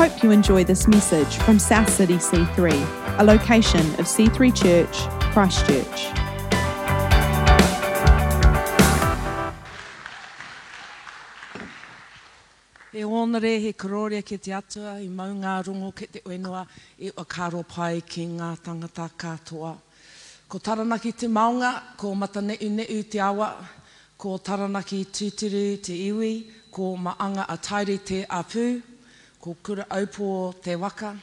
hope you enjoy this message from South City C3, a location of C3 Church, Christchurch. E onare he kororia ki te atua i mau ngā rongo ke te whenua i o karo pai ki ngā tangata katoa. Ko taranaki te maunga, ko mata neu neu te awa, ko taranaki tūturu te iwi, ko maanga a tairi te apu, ko kura aupo te waka,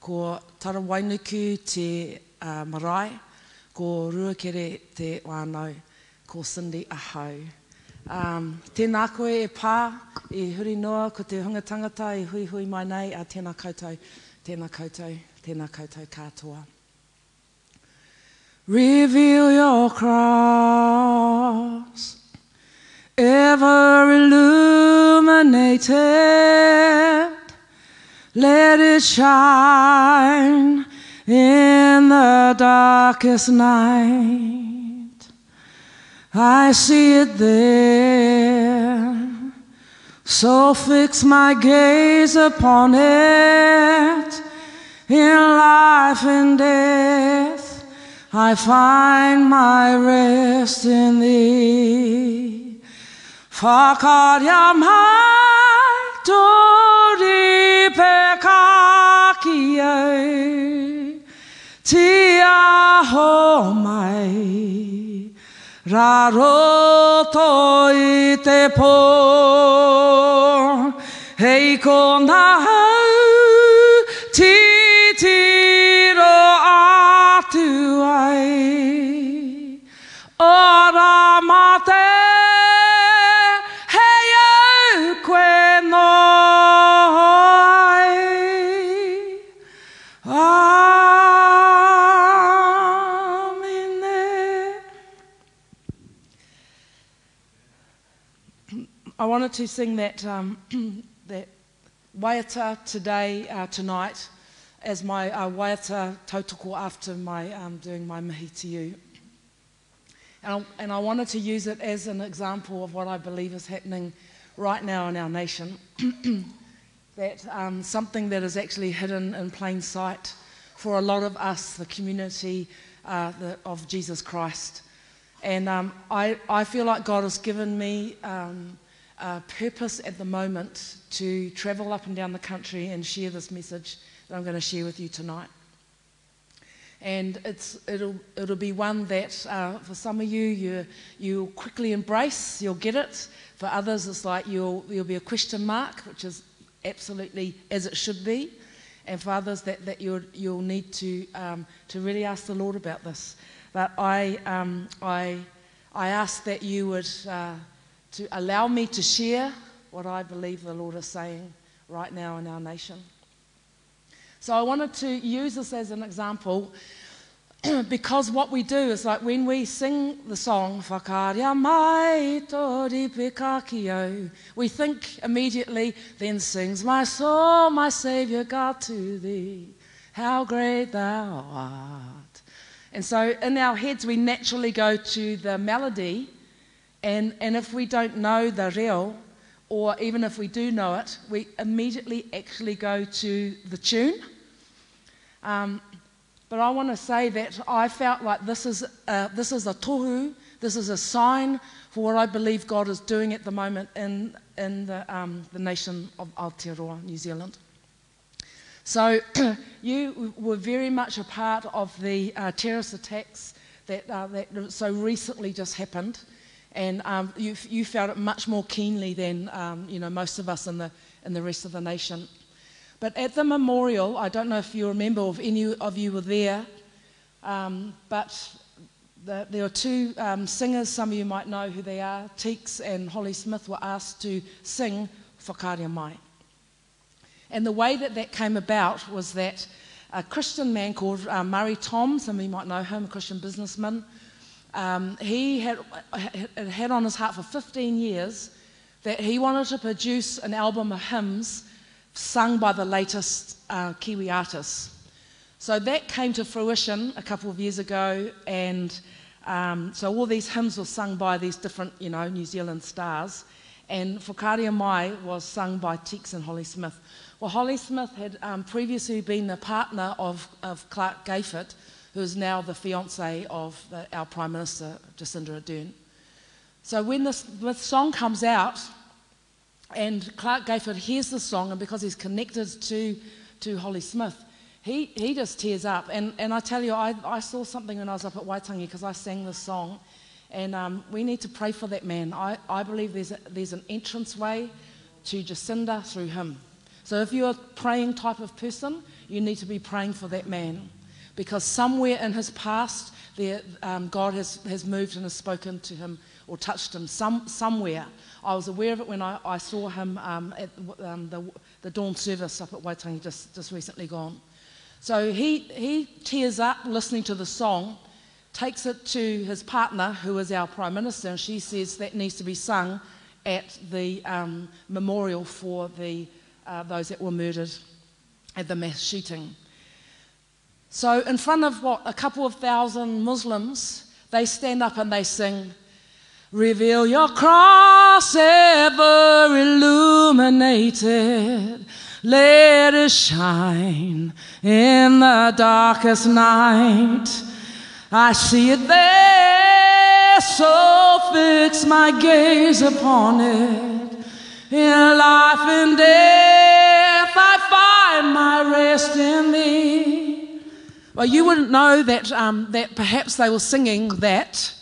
ko tarawainuku te uh, marae, ko ruakere te wānau, ko Cindy Ahau. Um, tēnā koe e pā, i huri noa, ko te hunga tangata, i hui hui mai nei, a tēnā koutou, tēnā koutou, tēnā koutou katoa. Reveal your cross, ever illuminated, let it shine in the darkest night. I see it there. So fix my gaze upon it. In life and death, I find my rest in thee. Fakaria mai tori pekakie. Tia ho mai. Raro to i te pō Hei ko nā wanted to sing that, um, that waiata today, uh, tonight, as my uh, waiata tautoko after my um, doing my mihi to you. And I, and I wanted to use it as an example of what I believe is happening right now in our nation. that um, something that is actually hidden in plain sight for a lot of us, the community uh, the, of Jesus Christ. And um, I, I feel like God has given me um, a purpose at the moment to travel up and down the country and share this message that I'm going to share with you tonight. And it's, it'll, it'll be one that uh, for some of you, you, you'll quickly embrace, you'll get it. For others, it's like you'll, you'll be a question mark, which is absolutely as it should be. And for others, that, that you'll, you'll need to, um, to really ask the Lord about this. But I, um, I, I ask that you would uh, to allow me to share what I believe the Lord is saying right now in our nation. So I wanted to use this as an example because what we do is like when we sing the song Whakaria mai tori pekakio, we think immediately, then sings my soul, my Saviour God to thee, how great thou art. And so in our heads we naturally go to the melody and, and if we don't know the reo, or even if we do know it, we immediately actually go to the tune. Um, but I want to say that I felt like this is, a, this is a tohu, this is a sign for what I believe God is doing at the moment in, in the, um, the nation of Aotearoa, New Zealand. So you were very much a part of the uh, terrorist attacks that, uh, that so recently just happened. And um, you, you felt it much more keenly than um, you know, most of us in the, in the rest of the nation. But at the memorial, I don't know if you remember if any of you were there, um, but the, there were two um, singers, some of you might know who they are, Teeks and Holly Smith were asked to sing Whakaria Mai. And the way that that came about was that a Christian man called uh, Murray Thom, some of you might know him, a Christian businessman, um, he had, had on his heart for 15 years that he wanted to produce an album of hymns sung by the latest uh, Kiwi artists. So that came to fruition a couple of years ago, and um, so all these hymns were sung by these different, you know, New Zealand stars. and Whakaria Mai was sung by Teeks and Holly Smith. Well, Holly Smith had um, previously been the partner of, of Clark Gayford, who is now the fiance of the, our Prime Minister, Jacinda Ardern. So when this, this song comes out, and Clark Gayford hears the song, and because he's connected to, to Holly Smith, he, he just tears up. And, and I tell you, I, I saw something when I was up at Waitangi because I sang this song. And um, we need to pray for that man. I, I believe there's, a, there's an entrance way to Jacinda through him. So if you're a praying type of person, you need to be praying for that man. Because somewhere in his past, there, um, God has, has moved and has spoken to him or touched him some, somewhere. I was aware of it when I, I saw him um, at um, the, the dawn service up at Waitangi just, just recently gone. So he, he tears up listening to the song, takes it to his partner, who is our Prime Minister, and she says that needs to be sung at the um, memorial for the, uh, those that were murdered at the mass shooting. So, in front of what, a couple of thousand Muslims, they stand up and they sing, Reveal your cross ever illuminated. Let it shine in the darkest night. I see it there, so fix my gaze upon it. In life and death, I find my rest in thee. Well, you wouldn't know that, um, that perhaps they were singing that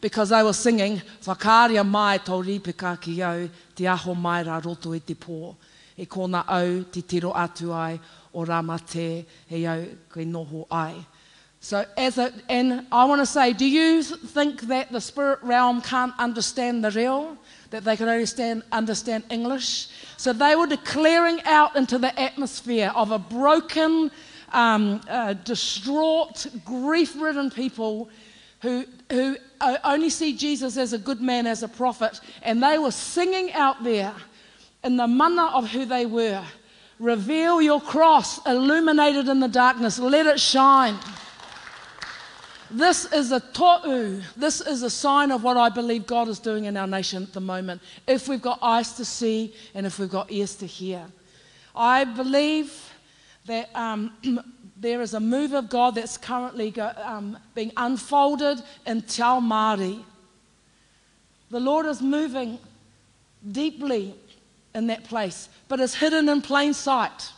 because they were singing Whakaaria mai tau ripika ki au, te aho mai ra roto e te pō. E kōna au te tiro atu ai o rama te he au koe noho ai. So as a, and I want to say, do you think that the spirit realm can't understand the real? That they can only stand, understand English? So they were declaring out into the atmosphere of a broken, um, uh, distraught, grief-ridden people who, who only see Jesus as a good man, as a prophet, and they were singing out there in the mana of who they were. Reveal your cross, illuminated in the darkness, let it shine. This is a tohu. This is a sign of what I believe God is doing in our nation at the moment. If we've got eyes to see and if we've got ears to hear. I believe that um, there is a move of God that's currently go, um, being unfolded in Te Māori. The Lord is moving deeply in that place, but it's hidden in plain sight.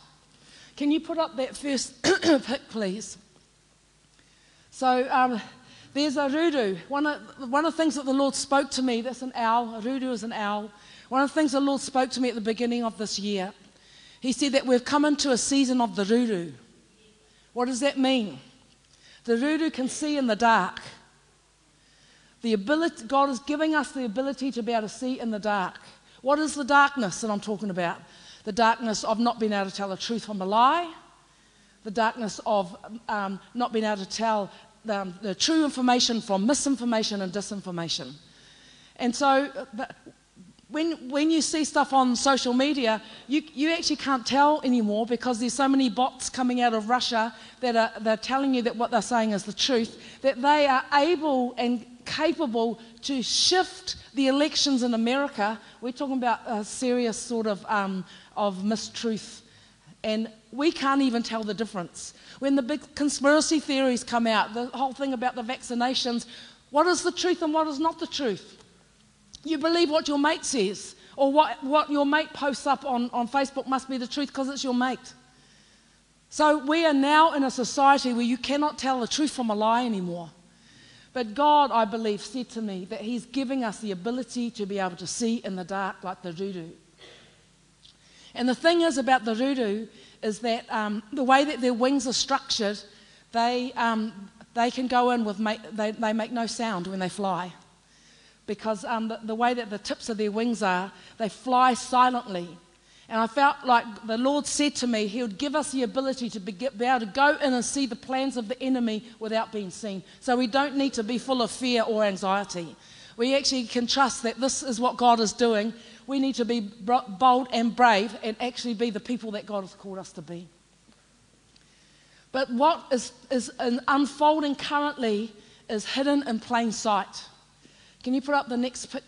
Can you put up that first pic, please? So um, there's a ruru. One of, one of the things that the Lord spoke to me, that's an owl, a is an owl. One of the things the Lord spoke to me at the beginning of this year, He said that we've come into a season of the ruru. What does that mean? The ruru can see in the dark. The ability, God is giving us the ability to be able to see in the dark. What is the darkness that I'm talking about? The darkness of not being able to tell the truth from a lie, the darkness of um, not being able to tell the, the, true information from misinformation and disinformation. And so, uh, when, when you see stuff on social media, you, you actually can't tell anymore because there's so many bots coming out of Russia that are they're telling you that what they're saying is the truth, that they are able and capable to shift the elections in America. We're talking about a serious sort of, um, of mistruth. And we can't even tell the difference. When the big conspiracy theories come out, the whole thing about the vaccinations, what is the truth and what is not the truth? You believe what your mate says, or what, what your mate posts up on, on Facebook must be the truth because it's your mate. So we are now in a society where you cannot tell the truth from a lie anymore. But God, I believe, said to me that He's giving us the ability to be able to see in the dark like the ruru. And the thing is about the ruru is that um, the way that their wings are structured, they, um, they can go in with, make, they, they make no sound when they fly because um, the, the way that the tips of their wings are, they fly silently. And I felt like the Lord said to me, He would give us the ability to be, be, able to go in and see the plans of the enemy without being seen. So we don't need to be full of fear or anxiety. We actually can trust that this is what God is doing. We need to be bold and brave and actually be the people that God has called us to be. But what is, is unfolding currently is hidden in plain sight. Can you put up the next pic?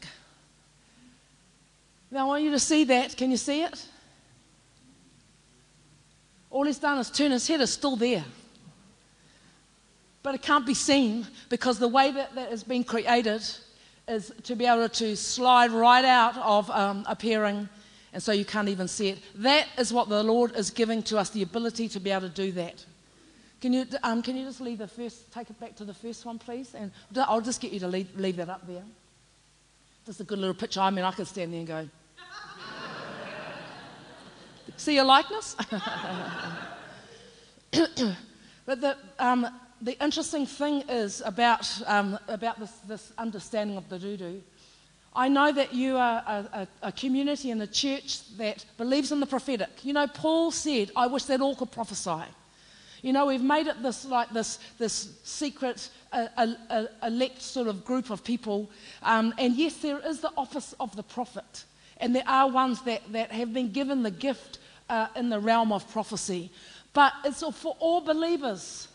Now I want you to see that. Can you see it? All he's done is turn his head, it's still there. But it can't be seen because the way that that has been created is to be able to slide right out of um, appearing, and so you can't even see it. That is what the Lord is giving to us the ability to be able to do that. Can you, um, can you just leave the first, take it back to the first one, please? And I'll just get you to leave, leave that up there. Just a good little picture. I mean, I could stand there and go, See your likeness? but the, um, the interesting thing is about, um, about this, this understanding of the ruru. I know that you are a, a, a, community in a church that believes in the prophetic. You know, Paul said, I wish that all could prophesy. You know, we've made it this like this, this secret, uh, uh, elect sort of group of people. Um, and yes, there is the office of the prophet. And there are ones that, that have been given the gift uh, in the realm of prophecy. But it's for all believers.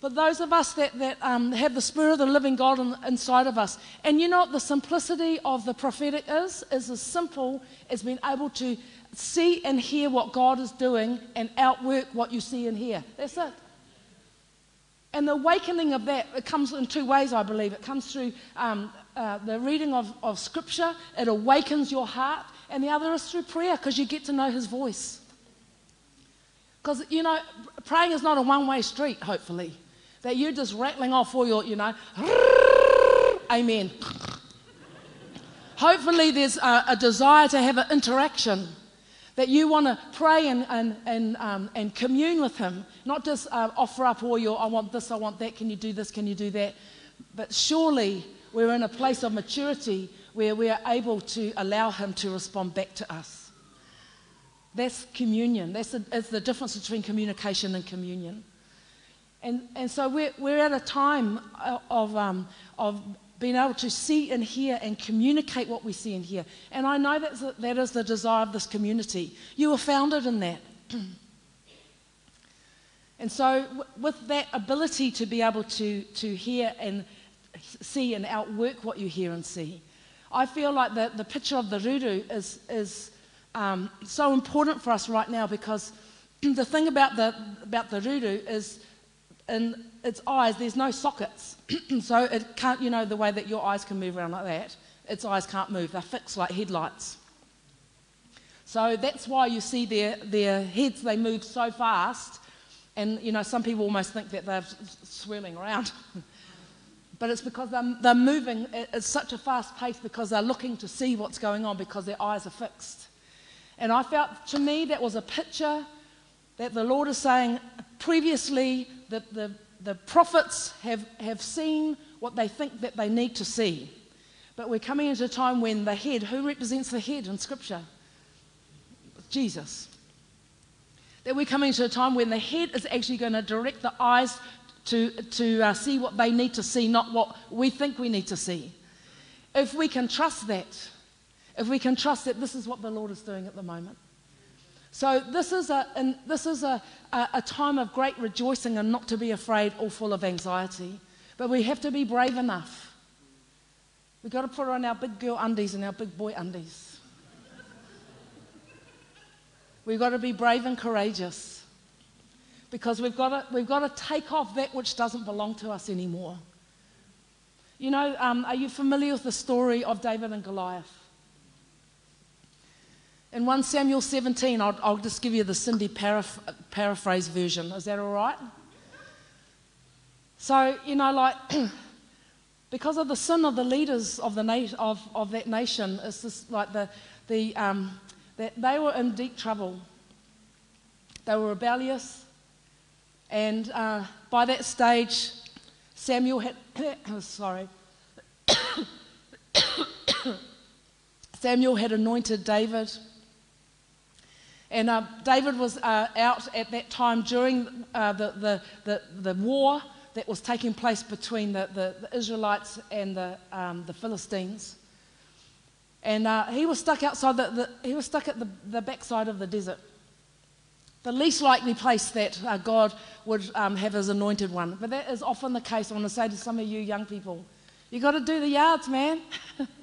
For those of us that, that um, have the Spirit of the living God in, inside of us. And you know what the simplicity of the prophetic is? Is as simple as being able to see and hear what God is doing and outwork what you see and hear. That's it. And the awakening of that, it comes in two ways, I believe. It comes through um, uh, the reading of, of Scripture, it awakens your heart, and the other is through prayer because you get to know His voice. Because, you know, praying is not a one way street, hopefully. That you're just rattling off all your, you know, amen. hopefully, there's a, a desire to have an interaction that you want to pray and, and, and, um, and commune with Him, not just uh, offer up all your, I want this, I want that, can you do this, can you do that? But surely we're in a place of maturity where we are able to allow Him to respond back to us. That's communion. That's the, the difference between communication and communion. And, and so we're, we're at a time of, um, of being able to see and hear and communicate what we see and hear. And I know that's that is the desire of this community. You were founded in that. and so, with that ability to be able to, to hear and see and outwork what you hear and see, I feel like the, the picture of the ruru is, is um, so important for us right now because the thing about the, about the ruru is in its eyes, there's no sockets. so it can't, you know, the way that your eyes can move around like that, its eyes can't move. They're fixed like headlights. So that's why you see their, their heads, they move so fast. And, you know, some people almost think that they're swirling around. But it's because they're, they're moving at such a fast pace because they're looking to see what's going on because their eyes are fixed. And I felt to me that was a picture that the Lord is saying previously that the, the prophets have, have seen what they think that they need to see. But we're coming into a time when the head, who represents the head in Scripture? Jesus. That we're coming to a time when the head is actually going to direct the eyes to, to uh, see what they need to see, not what we think we need to see. If we can trust that, if we can trust that this is what the Lord is doing at the moment. So this is a, and this is a, a, a time of great rejoicing and not to be afraid or full of anxiety. But we have to be brave enough. We've got to put on our big girl undies and our big boy undies. We've got to be brave and courageous because we've got to, we've got to take off that which doesn't belong to us anymore. You know, um, are you familiar with the story of David and Goliath? In 1 Samuel 17, I'll, I'll just give you the Cindy paraph- paraphrase version. Is that all right? So, you know, like, because of the sin of the leaders of, the na- of, of that nation, it's just like the, the, um, that they were in deep trouble. They were rebellious, and uh, by that stage, Samuel had, sorry, Samuel had anointed David. And uh, David was uh, out at that time during uh, the, the, the, the, war that was taking place between the, the, the Israelites and the, um, the Philistines. And uh, he was stuck outside, the, he was stuck at the, the backside of the desert the least likely place that uh, God would um, have his anointed one. But that is often the case. I want to say to some of you young people, you've got to do the yards, man.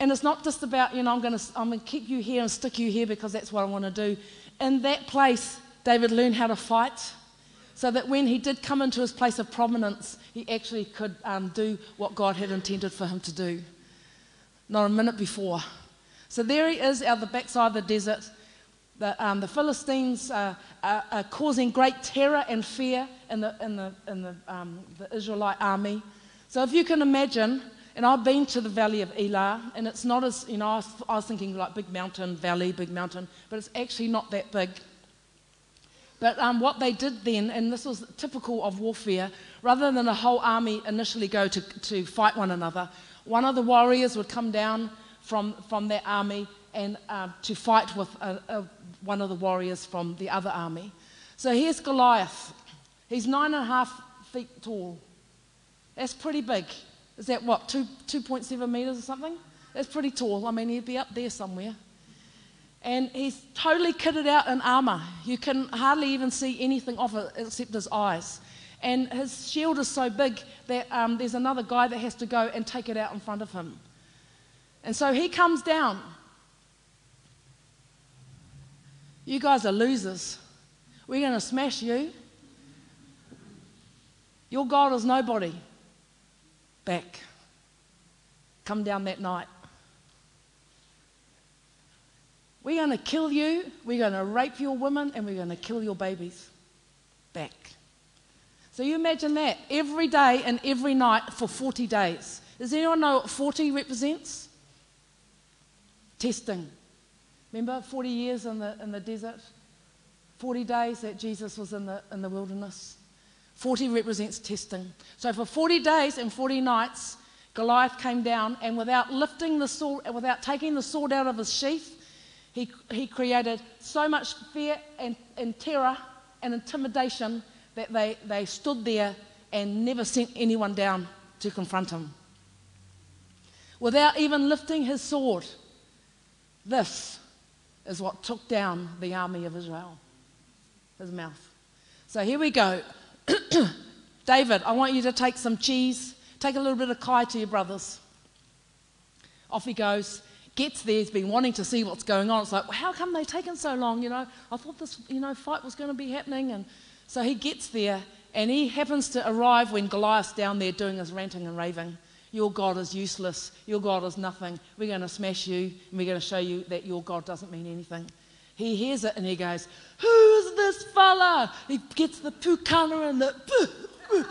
And it's not just about, you know, I'm going to I'm to keep you here and stick you here because that's what I want to do. In that place, David learned how to fight so that when he did come into his place of prominence, he actually could um, do what God had intended for him to do. Not a minute before. So there he is out the backside of the desert. The, um, the Philistines are, are, are, causing great terror and fear in the, in the, in the, um, the Israelite army. So if you can imagine, and I've been to the valley of Elah, and it's not as, you know, I was, I was thinking like big mountain, valley, big mountain, but it's actually not that big. But um, what they did then, and this was typical of warfare, rather than a whole army initially go to, to fight one another, one of the warriors would come down from, from that army and uh, to fight with a, a, one of the warriors from the other army. So here's Goliath. He's nine and a half feet tall. That's pretty big. Is that what, two, 2.7 meters or something? That's pretty tall. I mean, he'd be up there somewhere. And he's totally kitted out in armor. You can hardly even see anything of it except his eyes. And his shield is so big that um, there's another guy that has to go and take it out in front of him. And so he comes down. You guys are losers. We're going to smash you. Your God is nobody. Back. Come down that night. We're going to kill you, we're going to rape your women, and we're going to kill your babies. Back. So you imagine that every day and every night for 40 days. Does anyone know what 40 represents? Testing. Remember 40 years in the, in the desert? 40 days that Jesus was in the, in the wilderness. 40 represents testing. So for 40 days and 40 nights, Goliath came down, and without lifting the sword, without taking the sword out of his sheath, he, he created so much fear and, and terror and intimidation that they, they stood there and never sent anyone down to confront him. Without even lifting his sword, this is what took down the army of Israel his mouth. So here we go. David, I want you to take some cheese, take a little bit of kai to your brothers. Off he goes. Gets there, he's been wanting to see what's going on. It's like, well, how come they've taken so long? You know, I thought this, you know, fight was going to be happening. And so he gets there, and he happens to arrive when Goliath's down there doing his ranting and raving. Your God is useless. Your God is nothing. We're going to smash you, and we're going to show you that your God doesn't mean anything. He hears it and he goes, Who is this fella? He gets the pukana and the. poo.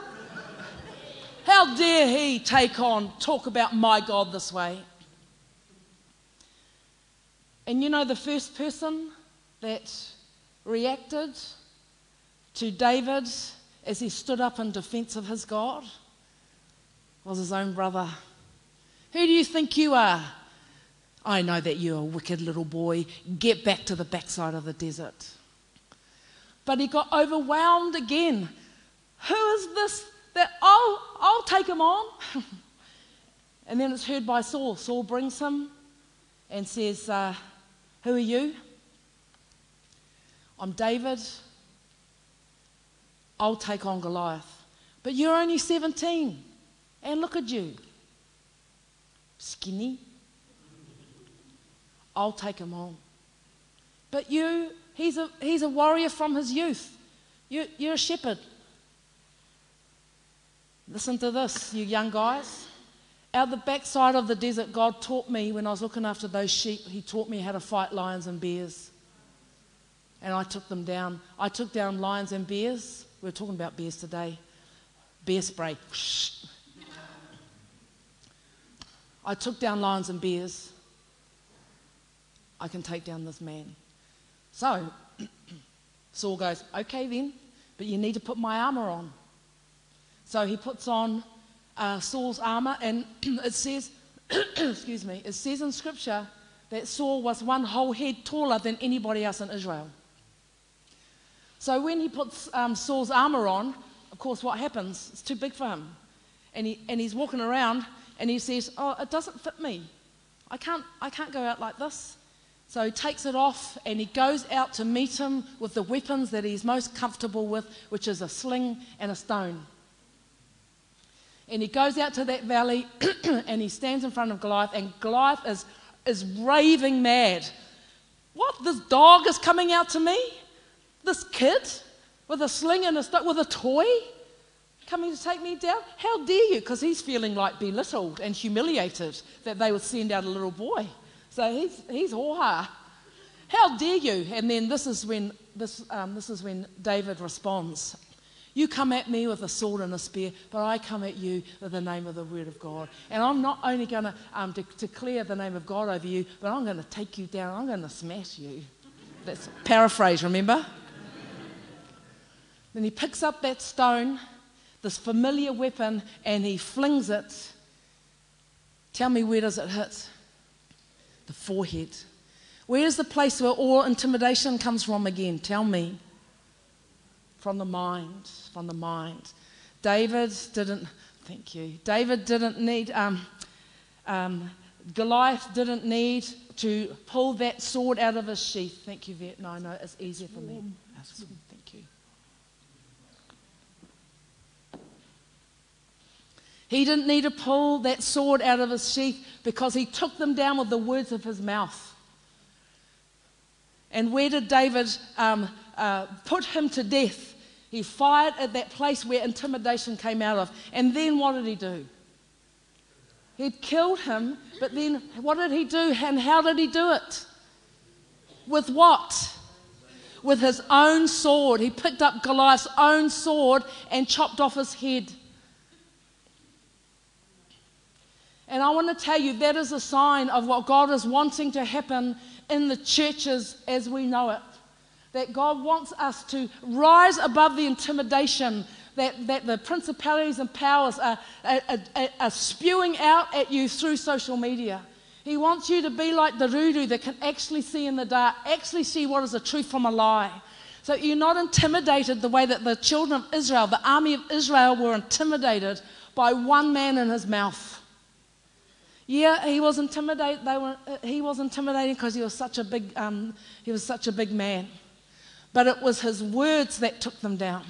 How dare he take on, talk about my God this way? And you know, the first person that reacted to David as he stood up in defense of his God? was his own brother. Who do you think you are? I know that you're a wicked little boy. Get back to the backside of the desert. But he got overwhelmed again. Who is this that I'll, I'll take him on? and then it's heard by Saul. Saul brings him and says, uh, Who are you? I'm David. I'll take on Goliath. But you're only 17. And look at you. Skinny. I'll take him on. But you, he's a, he's a warrior from his youth. You, you're a shepherd. Listen to this, you young guys. Out the backside of the desert, God taught me when I was looking after those sheep, He taught me how to fight lions and bears. And I took them down. I took down lions and bears. We we're talking about bears today. Bear spray. I took down lions and bears. I can take down this man. So Saul goes, Okay, then, but you need to put my armor on. So he puts on uh, Saul's armor, and it says, excuse me, it says in scripture that Saul was one whole head taller than anybody else in Israel. So when he puts um, Saul's armor on, of course, what happens? It's too big for him. And, he, and he's walking around and he says, Oh, it doesn't fit me. I can't, I can't go out like this. So he takes it off and he goes out to meet him with the weapons that he's most comfortable with, which is a sling and a stone. And he goes out to that valley and he stands in front of Goliath, and Goliath is, is raving mad. What? This dog is coming out to me? This kid with a sling and a stick with a toy coming to take me down? How dare you? Because he's feeling like belittled and humiliated that they would send out a little boy. So he's, he's ha. How dare you? And then this is when, this, um, this is when David responds. You come at me with a sword and a spear, but I come at you with the name of the word of God. And I'm not only going to um, de- declare the name of God over you, but I'm going to take you down. I'm going to smash you. That's paraphrase, remember? then he picks up that stone, this familiar weapon, and he flings it. Tell me where does it hit? The forehead. Where is the place where all intimidation comes from again? Tell me. From the mind. From the mind. David didn't, thank you. David didn't need, um, um, Goliath didn't need to pull that sword out of his sheath. Thank you, Viet. No, no, it's easier for me. Thank you. He didn't need to pull that sword out of his sheath because he took them down with the words of his mouth. And where did David um, uh, put him to death? He fired at that place where intimidation came out of. And then what did he do? He'd killed him, but then what did he do and how did he do it? With what? With his own sword. He picked up Goliath's own sword and chopped off his head. And I want to tell you that is a sign of what God is wanting to happen in the churches as we know it. That God wants us to rise above the intimidation that, that the principalities and powers are, are, are, are spewing out at you through social media. He wants you to be like the Ruru that can actually see in the dark, actually see what is a truth from a lie. So you're not intimidated the way that the children of Israel, the army of Israel, were intimidated by one man in his mouth. Yeah, he was intimidated. They were, uh, he was intimidating because he was such a big, um, he was such a big man. But it was his words that took them down.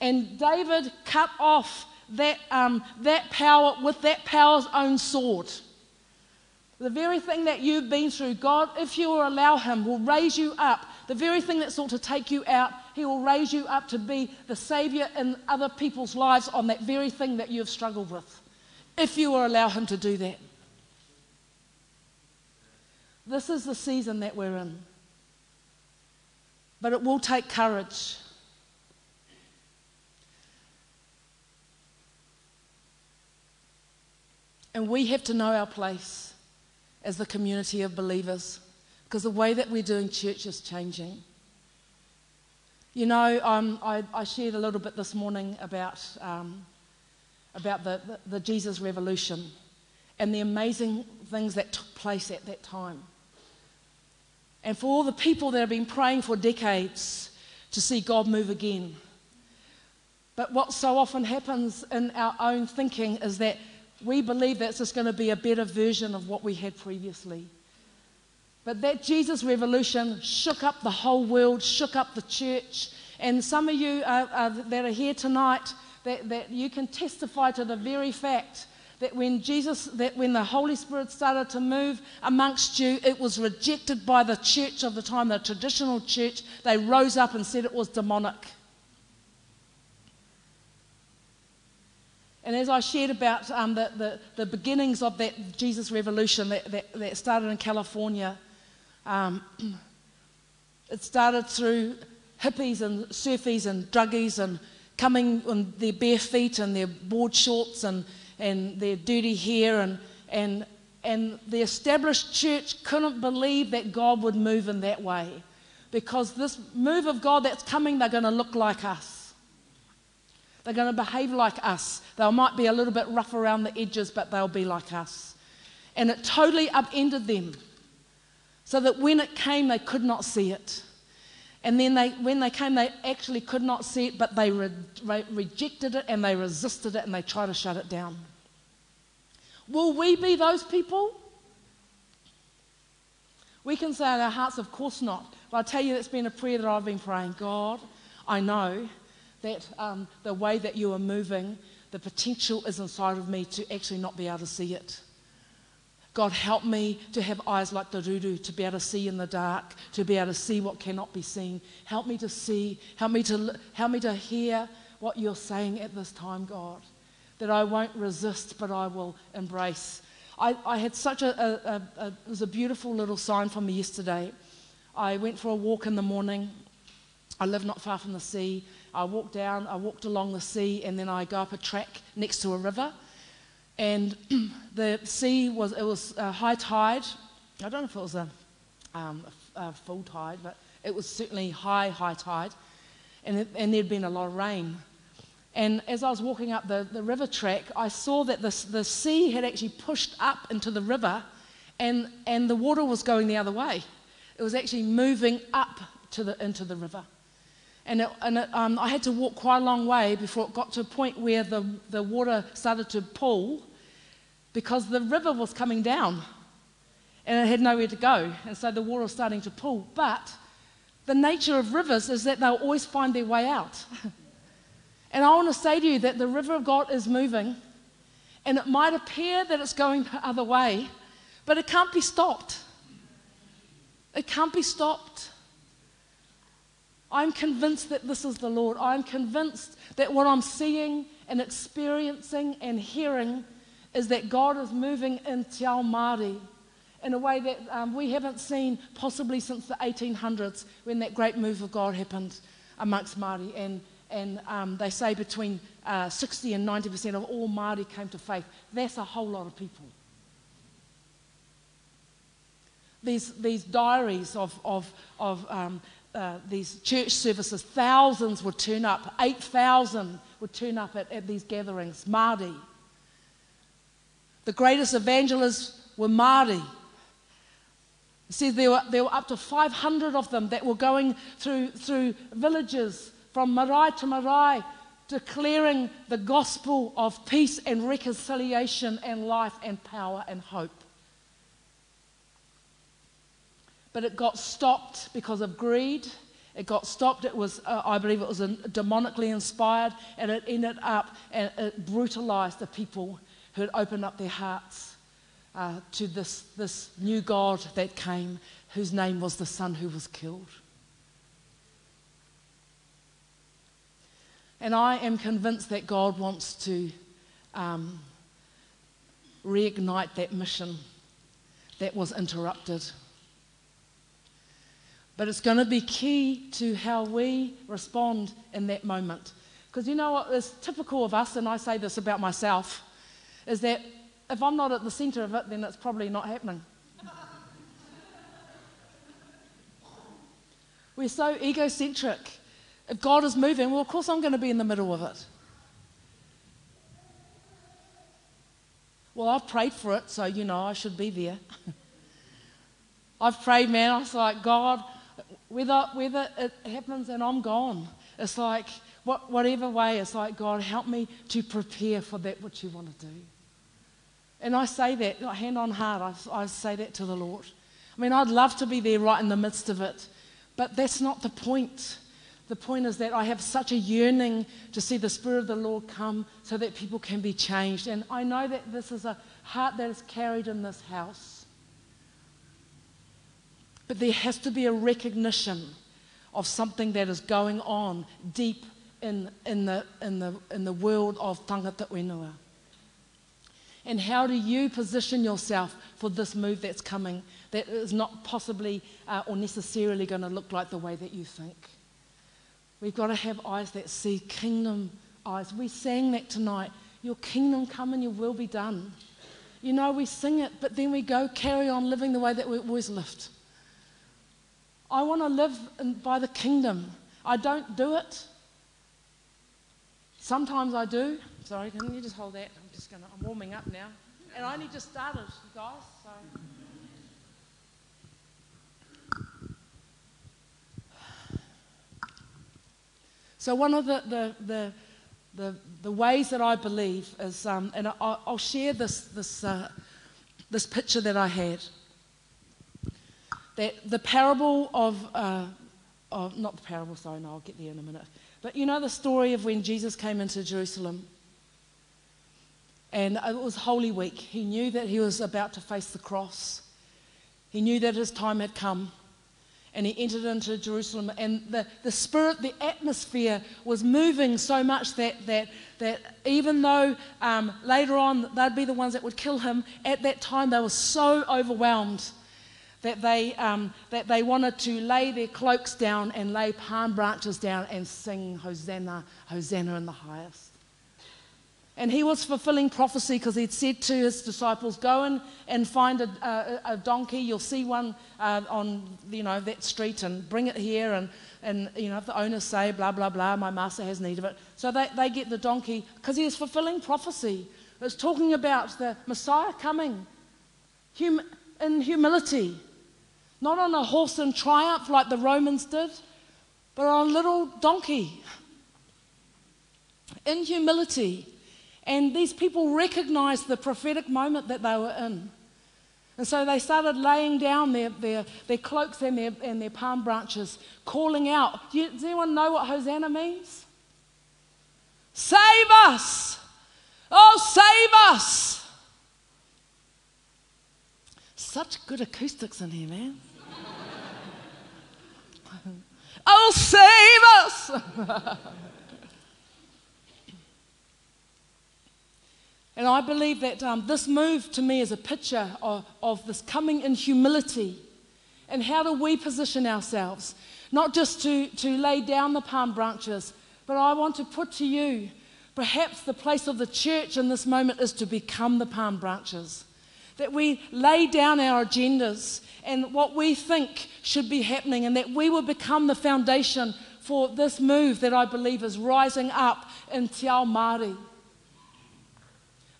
And David cut off that, um, that power with that power's own sword. The very thing that you've been through, God, if you will allow Him, will raise you up. The very thing that sought to take you out, He will raise you up to be the Savior in other people's lives on that very thing that you've struggled with if you will allow Him to do that. This is the season that we're in. But it will take courage. And we have to know our place as the community of believers because the way that we're doing church is changing. You know, um, I, I, shared a little bit this morning about um, about the, the, the Jesus revolution and the amazing things that took place at that time. And for all the people that have been praying for decades to see God move again. But what so often happens in our own thinking is that we believe that it's just going to be a better version of what we had previously. But that Jesus revolution shook up the whole world, shook up the church. And some of you uh, uh, that are here tonight that, that you can testify to the very fact that when Jesus, that when the Holy Spirit started to move amongst you, it was rejected by the church of the time, the traditional church. They rose up and said it was demonic. And as I shared about um, the, the, the, beginnings of that Jesus revolution that, that, that started in California, um, it started through hippies and surfies and druggies and coming on their bare feet and their board shorts and, and their dirty hair. And, and, and the established church couldn't believe that God would move in that way. Because this move of God that's coming, they're going to look like us. They're going to behave like us. They might be a little bit rough around the edges, but they'll be like us. And it totally upended them. So that when it came, they could not see it. And then they, when they came, they actually could not see it, but they re- re- rejected it and they resisted it and they tried to shut it down. Will we be those people? We can say in our hearts, of course not. But I tell you, it's been a prayer that I've been praying. God, I know that um, the way that you are moving, the potential is inside of me to actually not be able to see it. God, help me to have eyes like the ruru, to be able to see in the dark, to be able to see what cannot be seen. Help me to see, help me to, help me to hear what you're saying at this time, God. That I won't resist, but I will embrace. I, I had such a, a, a, it was a beautiful little sign for me yesterday. I went for a walk in the morning. I live not far from the sea. I walked down, I walked along the sea, and then I go up a track next to a river and the sea was, it was uh, high tide. I don't know if it was a, um, a, full tide, but it was certainly high, high tide. And, it, and there'd been a lot of rain. And as I was walking up the, the river track, I saw that the, the sea had actually pushed up into the river and, and the water was going the other way. It was actually moving up to the, into the river. And, it, and it, um, I had to walk quite a long way before it got to a point where the, the water started to pool because the river was coming down and it had nowhere to go. And so the water was starting to pool. But the nature of rivers is that they'll always find their way out. and I want to say to you that the river of God is moving and it might appear that it's going the other way, but it can't be stopped. It can't be stopped. I'm convinced that this is the Lord. I'm convinced that what I'm seeing and experiencing and hearing is that God is moving in Te Ao Māori in a way that um, we haven't seen possibly since the 1800s when that great move of God happened amongst Māori. And, and um, they say between uh, 60 and 90% of all Māori came to faith. That's a whole lot of people. These, these diaries of, of, of um, uh, these church services, thousands would turn up, 8,000 would turn up at, at these gatherings, Māori. The greatest evangelists were Māori. It says there were, there were up to 500 of them that were going through, through villages from marae to marae, declaring the gospel of peace and reconciliation and life and power and hope. But it got stopped because of greed. It got stopped. It was, uh, I believe, it was demonically inspired, and it ended up and it brutalized the people who had opened up their hearts uh, to this, this new God that came, whose name was the Son who was killed. And I am convinced that God wants to um, reignite that mission that was interrupted. But it's going to be key to how we respond in that moment. Because you know what is typical of us, and I say this about myself, is that if I'm not at the centre of it, then it's probably not happening. We're so egocentric. If God is moving, well, of course I'm going to be in the middle of it. Well, I've prayed for it, so you know I should be there. I've prayed, man. I was like, God, whether, whether it happens and I'm gone, it's like, what, whatever way, it's like, God, help me to prepare for that which you want to do. And I say that, hand on heart, I, I say that to the Lord. I mean, I'd love to be there right in the midst of it, but that's not the point. The point is that I have such a yearning to see the Spirit of the Lord come so that people can be changed. And I know that this is a heart that is carried in this house. But there has to be a recognition of something that is going on deep in, in, the, in, the, in the world of tangata whenua. And how do you position yourself for this move that's coming that is not possibly uh, or necessarily going to look like the way that you think? We've got to have eyes that see kingdom eyes. We sang that tonight. Your kingdom come and your will be done. You know, we sing it, but then we go carry on living the way that we always lived. I want to live in, by the kingdom. I don't do it. Sometimes I do. Sorry, can you just hold that? I'm just gonna. I'm warming up now, and I only just started, you guys. So. So one of the, the, the, the, the ways that I believe is, um, and I, will share this, this, uh, this picture that I had that the parable of, uh, of, not the parable, sorry, no, I'll get there in a minute. But you know the story of when Jesus came into Jerusalem And it was Holy Week. He knew that he was about to face the cross. He knew that his time had come. And he entered into Jerusalem. And the, the spirit, the atmosphere was moving so much that, that, that even though um, later on they'd be the ones that would kill him, at that time they were so overwhelmed that they, um, that they wanted to lay their cloaks down and lay palm branches down and sing Hosanna, Hosanna in the highest. And he was fulfilling prophecy because he'd said to his disciples, Go and, and find a, a, a donkey. You'll see one uh, on you know, that street and bring it here. And, and you know, if the owners say, blah, blah, blah, my master has need of it. So they, they get the donkey because he was fulfilling prophecy. It was talking about the Messiah coming hum, in humility, not on a horse in triumph like the Romans did, but on a little donkey in humility and these people recognized the prophetic moment that they were in. And so they started laying down their, their, their cloaks and their, and their palm branches, calling out. Does anyone know what Hosanna means? Save us! Oh, save us! Such good acoustics in here, man. Oh, save us! And I believe that um, this move to me is a picture of, of this coming in humility. And how do we position ourselves? Not just to, to lay down the palm branches, but I want to put to you perhaps the place of the church in this moment is to become the palm branches. That we lay down our agendas and what we think should be happening, and that we will become the foundation for this move that I believe is rising up in Te Ao Māori.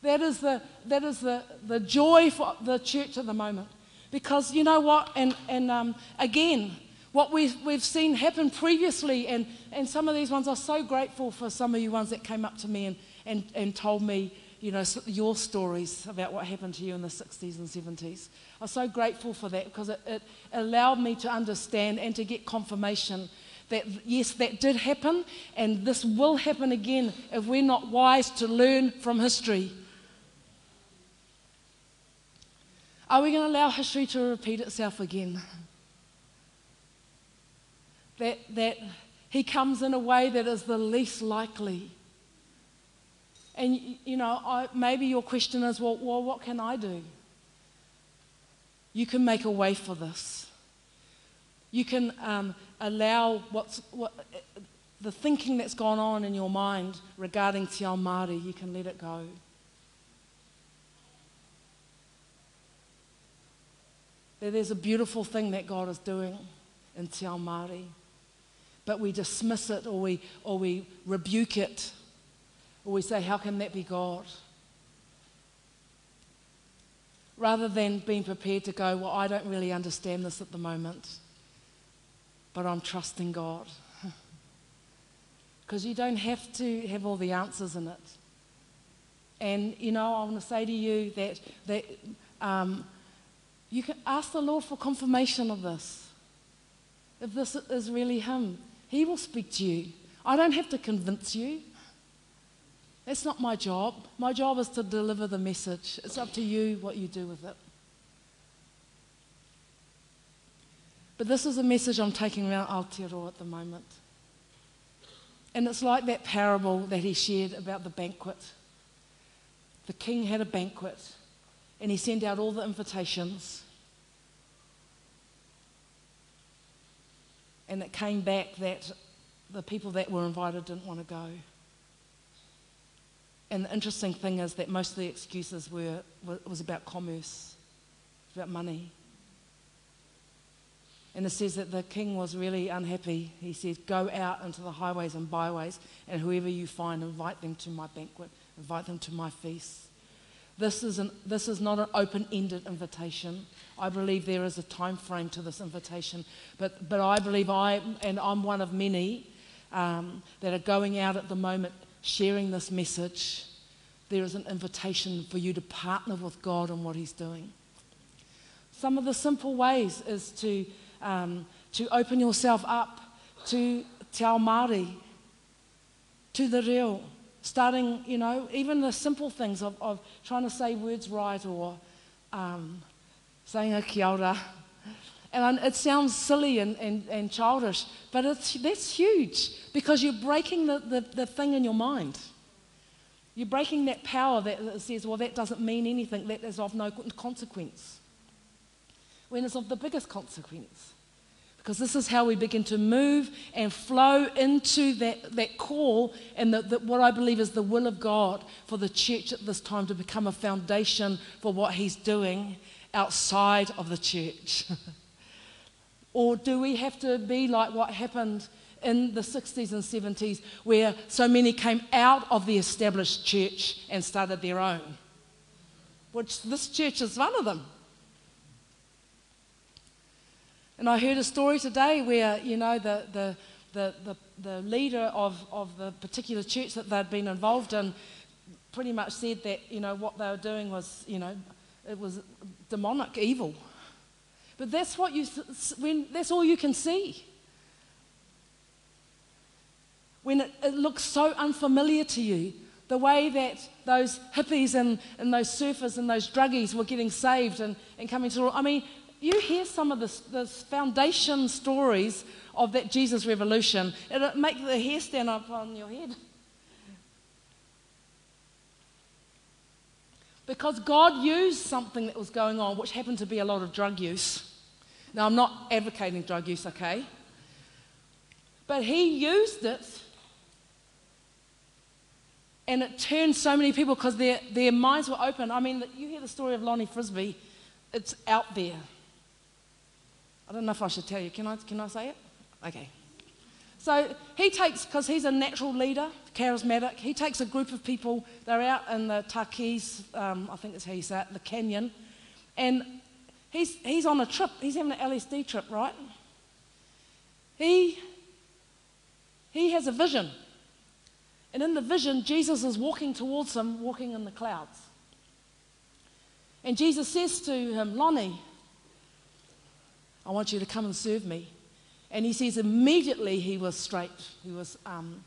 That is the, that is the, the joy for the church at the moment. Because you know what? And, and um, again, what we've, we've seen happen previously, and, and some of these ones are so grateful for some of you ones that came up to me and, and, and told me, you know, your stories about what happened to you in the 60s and 70s. I'm so grateful for that because it, it allowed me to understand and to get confirmation that yes, that did happen, and this will happen again if we're not wise to learn from history. Are we going to allow history to repeat itself again? That, that he comes in a way that is the least likely. And, you know, I, maybe your question is, well, well, what can I do? You can make a way for this. You can um, allow what's, what, the thinking that's gone on in your mind regarding Te Ao Māori, you can let it go. there's a beautiful thing that God is doing in Te Ao Māori. But we dismiss it or we, or we rebuke it we say, How can that be God? Rather than being prepared to go, Well, I don't really understand this at the moment, but I'm trusting God. Because you don't have to have all the answers in it. And, you know, I want to say to you that, that um, you can ask the Lord for confirmation of this. If this is really Him, He will speak to you. I don't have to convince you. That's not my job. My job is to deliver the message. It's up to you what you do with it. But this is a message I'm taking around Aotearoa at the moment. And it's like that parable that he shared about the banquet. The king had a banquet and he sent out all the invitations. And it came back that the people that were invited didn't want to go. And the interesting thing is that most of the excuses were was about commerce, about money. And it says that the king was really unhappy. He said, Go out into the highways and byways, and whoever you find, invite them to my banquet, invite them to my feast. This is, an, this is not an open ended invitation. I believe there is a time frame to this invitation. But, but I believe I, and I'm one of many um, that are going out at the moment sharing this message. There is an invitation for you to partner with God in what He's doing. Some of the simple ways is to, um, to open yourself up to Te Ao Māori, to the reo, starting, you know, even the simple things of, of trying to say words right or um, saying a kia ora. And it sounds silly and, and, and childish, but it's, that's huge because you're breaking the, the, the thing in your mind. You're breaking that power that says, well, that doesn't mean anything, that is of no consequence. When it's of the biggest consequence. Because this is how we begin to move and flow into that, that call and the, the, what I believe is the will of God for the church at this time to become a foundation for what He's doing outside of the church. or do we have to be like what happened in the 60s and 70s where so many came out of the established church and started their own? Which this church is one of them. And I heard a story today where, you know, the, the, the, the, the leader of, of the particular church that they'd been involved in pretty much said that, you know, what they were doing was, you know, it was demonic evil. But that's what you, when, that's all you can see. When it, it looks so unfamiliar to you, the way that those hippies and, and those surfers and those druggies were getting saved and, and coming to, I mean, you hear some of the foundation stories of that Jesus revolution, it'll make the hair stand up on your head. Because God used something that was going on, which happened to be a lot of drug use. Now, I'm not advocating drug use, okay? But He used it, and it turned so many people because their, their minds were open. I mean, you hear the story of Lonnie Frisbee, it's out there. I don't know if I should tell you. Can I, can I say it? Okay. So he takes, because he's a natural leader, charismatic, he takes a group of people, they're out in the Takis, um, I think that's how you say it, the canyon, and he's, he's on a trip, he's having an LSD trip, right? He, he has a vision. And in the vision, Jesus is walking towards him, walking in the clouds. And Jesus says to him, Lonnie, I want you to come and serve me. And he says immediately he was straight. He was, um,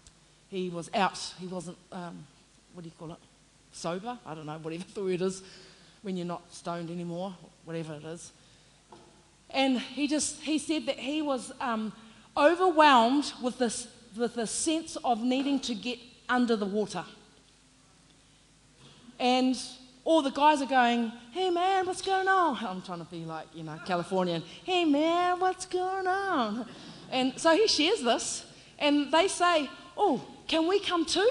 he was out. He wasn't, um, what do you call it? Sober? I don't know, whatever the word is when you're not stoned anymore, whatever it is. And he just, he said that he was um, overwhelmed with this, with this sense of needing to get under the water. And all the guys are going, hey man, what's going on? I'm trying to be like, you know, Californian. Hey man, what's going on? And so he shares this, and they say, oh, can we come too?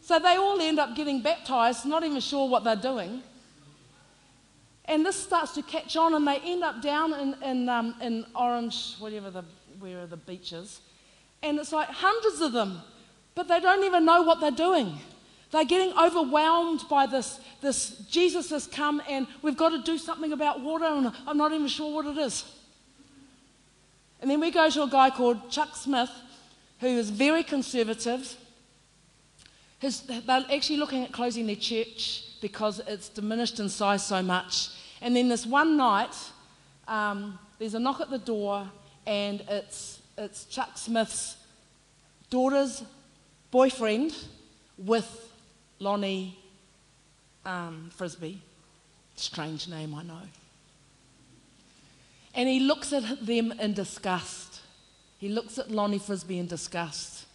So they all end up getting baptized, not even sure what they're doing. And this starts to catch on, and they end up down in, in, um, in Orange, whatever the, where the beaches. And it's like hundreds of them, but they don't even know what they're doing. They're getting overwhelmed by this, this Jesus has come and we've got to do something about water, and I'm not even sure what it is. And then we go to a guy called Chuck Smith, who is very conservative. His, they're actually looking at closing their church because it's diminished in size so much. And then this one night, um, there's a knock at the door, and it's, it's Chuck Smith's daughter's boyfriend with Lonnie um, Frisbee. Strange name, I know. And he looks at them in disgust. He looks at Lonnie Frisbee in disgust.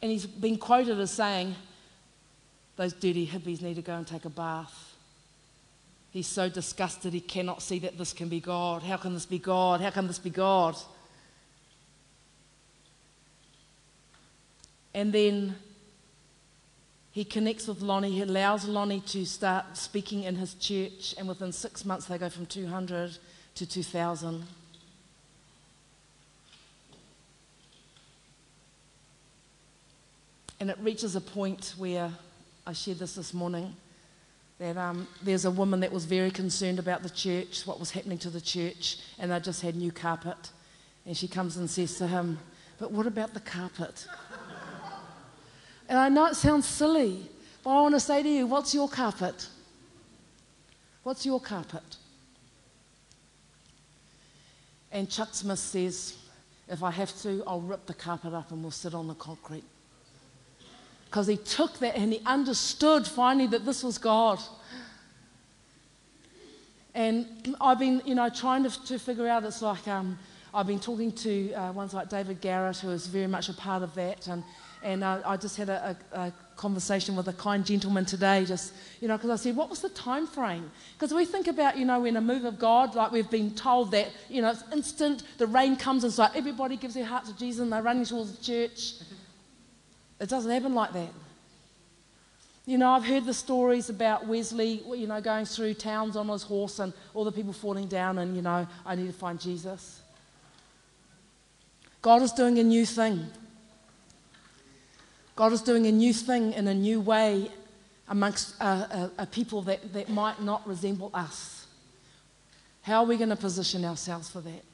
And he's been quoted as saying, Those dirty hippies need to go and take a bath. He's so disgusted he cannot see that this can be God. How can this be God? How can this be God? And then he connects with Lonnie, he allows Lonnie to start speaking in his church, and within six months they go from 200 to 2,000. And it reaches a point where I shared this this morning that um, there's a woman that was very concerned about the church, what was happening to the church, and they just had new carpet. And she comes and says to him, But what about the carpet? And I know it sounds silly, but I want to say to you, what's your carpet? What's your carpet? And Chuck Smith says, if I have to, I'll rip the carpet up and we'll sit on the concrete. Because he took that and he understood finally that this was God. And I've been, you know, trying to, to figure out, it's like um, I've been talking to uh, ones like David Garrett, who is very much a part of that. And, and uh, I just had a, a, a, conversation with a kind gentleman today, just, you know, because I said, what was the time frame? Because we think about, you know, when a move of God, like we've been told that, you know, it's instant, the rain comes and like everybody gives their heart to Jesus and they're running towards the church. It doesn't happen like that. You know, I've heard the stories about Wesley, you know, going through towns on his horse and all the people falling down and, you know, I need to find Jesus. God is doing a new thing. God is doing a new thing in a new way amongst a, a, a people that, that might not resemble us. How are we going to position ourselves for that?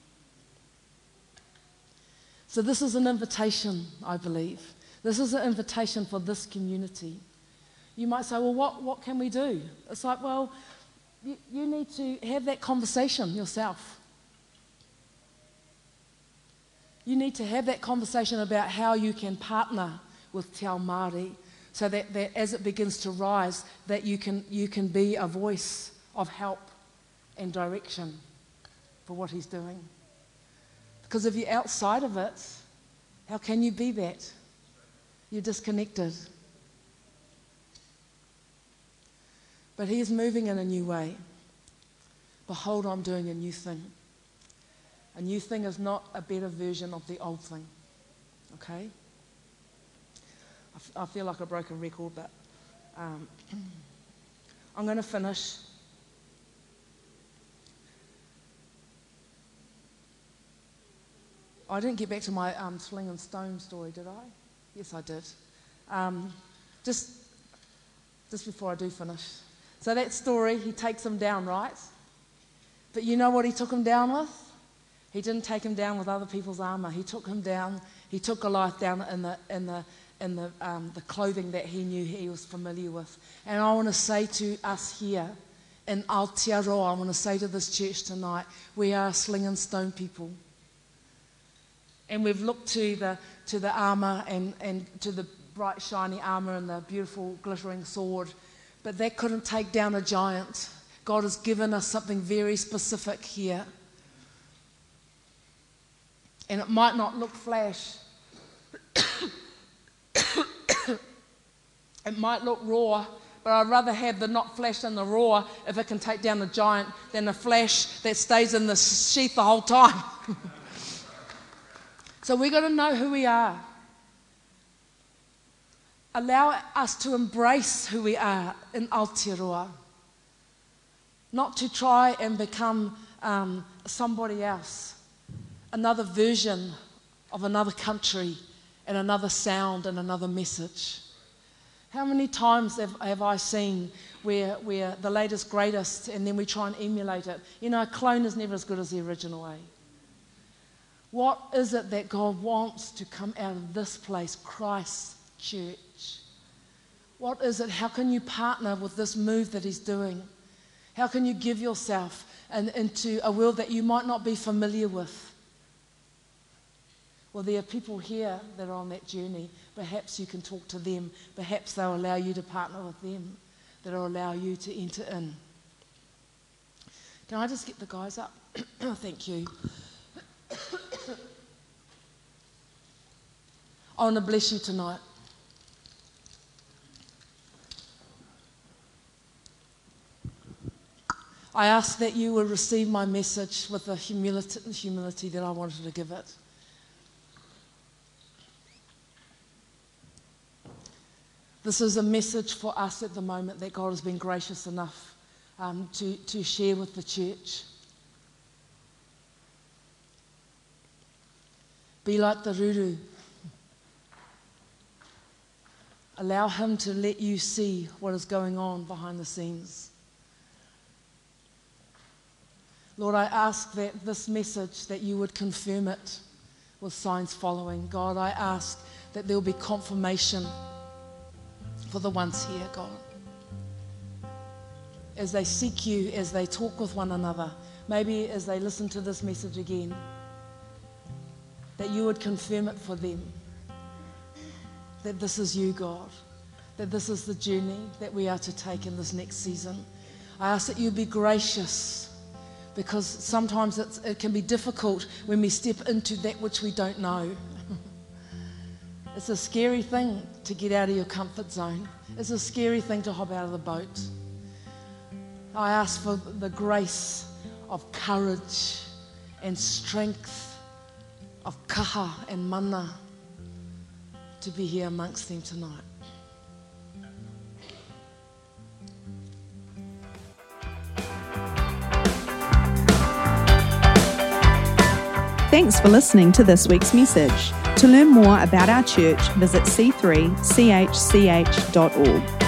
So, this is an invitation, I believe. This is an invitation for this community. You might say, well, what, what can we do? It's like, well, you, you need to have that conversation yourself. You need to have that conversation about how you can partner with Te Ao Māori so that, that as it begins to rise, that you can, you can be a voice of help and direction for what he's doing. Because if you're outside of it, how can you be that? You're disconnected. But he is moving in a new way. Behold, I'm doing a new thing. A new thing is not a better version of the old thing. Okay? I, feel like a record, but um, I'm going to finish. I didn't get back to my um, sling and stone story, did I? Yes, I did. Um, just, just before I do finish. So that story, he takes him down, right? But you know what he took him down with? He didn't take him down with other people's armor. He took him down, he took Goliath down in the, in the, in the, um, the clothing that he knew he was familiar with. And I want to say to us here in Aotearoa, I want to say to this church tonight, we are sling and stone people. And we've looked to the, to the armor and, and to the bright, shiny armor and the beautiful, glittering sword, but that couldn't take down a giant. God has given us something very specific here. And it might not look flash. it might look raw, but I'd rather have the not flash and the raw if it can take down the giant than the flash that stays in the sheath the whole time. so we've got to know who we are. Allow us to embrace who we are in Aotearoa. Not to try and become um, somebody else another version of another country and another sound and another message. How many times have, have I seen where the latest, greatest, and then we try and emulate it? You know, a clone is never as good as the original way. What is it that God wants to come out of this place, Christ Church? What is it? How can you partner with this move that He's doing? How can you give yourself into a world that you might not be familiar with? Well, there are people here that are on that journey. Perhaps you can talk to them. Perhaps they'll allow you to partner with them, that'll allow you to enter in. Can I just get the guys up? Thank you. I want to bless you tonight. I ask that you will receive my message with the humility, humility that I wanted to give it. This is a message for us at the moment that God has been gracious enough um, to, to share with the church. Be like the ruru. Allow Him to let you see what is going on behind the scenes. Lord, I ask that this message, that you would confirm it with signs following. God, I ask that there will be confirmation for the ones here, God. As they seek you, as they talk with one another, maybe as they listen to this message again, that you would confirm it for them. That this is you, God, that this is the journey that we are to take in this next season. I ask that you be gracious because sometimes it can be difficult when we step into that which we don't know. it's a scary thing to get out of your comfort zone, it's a scary thing to hop out of the boat. I ask for the grace of courage and strength, of kaha and mana to be here amongst them tonight. Thanks for listening to this week's message. To learn more about our church, visit c3chch.org.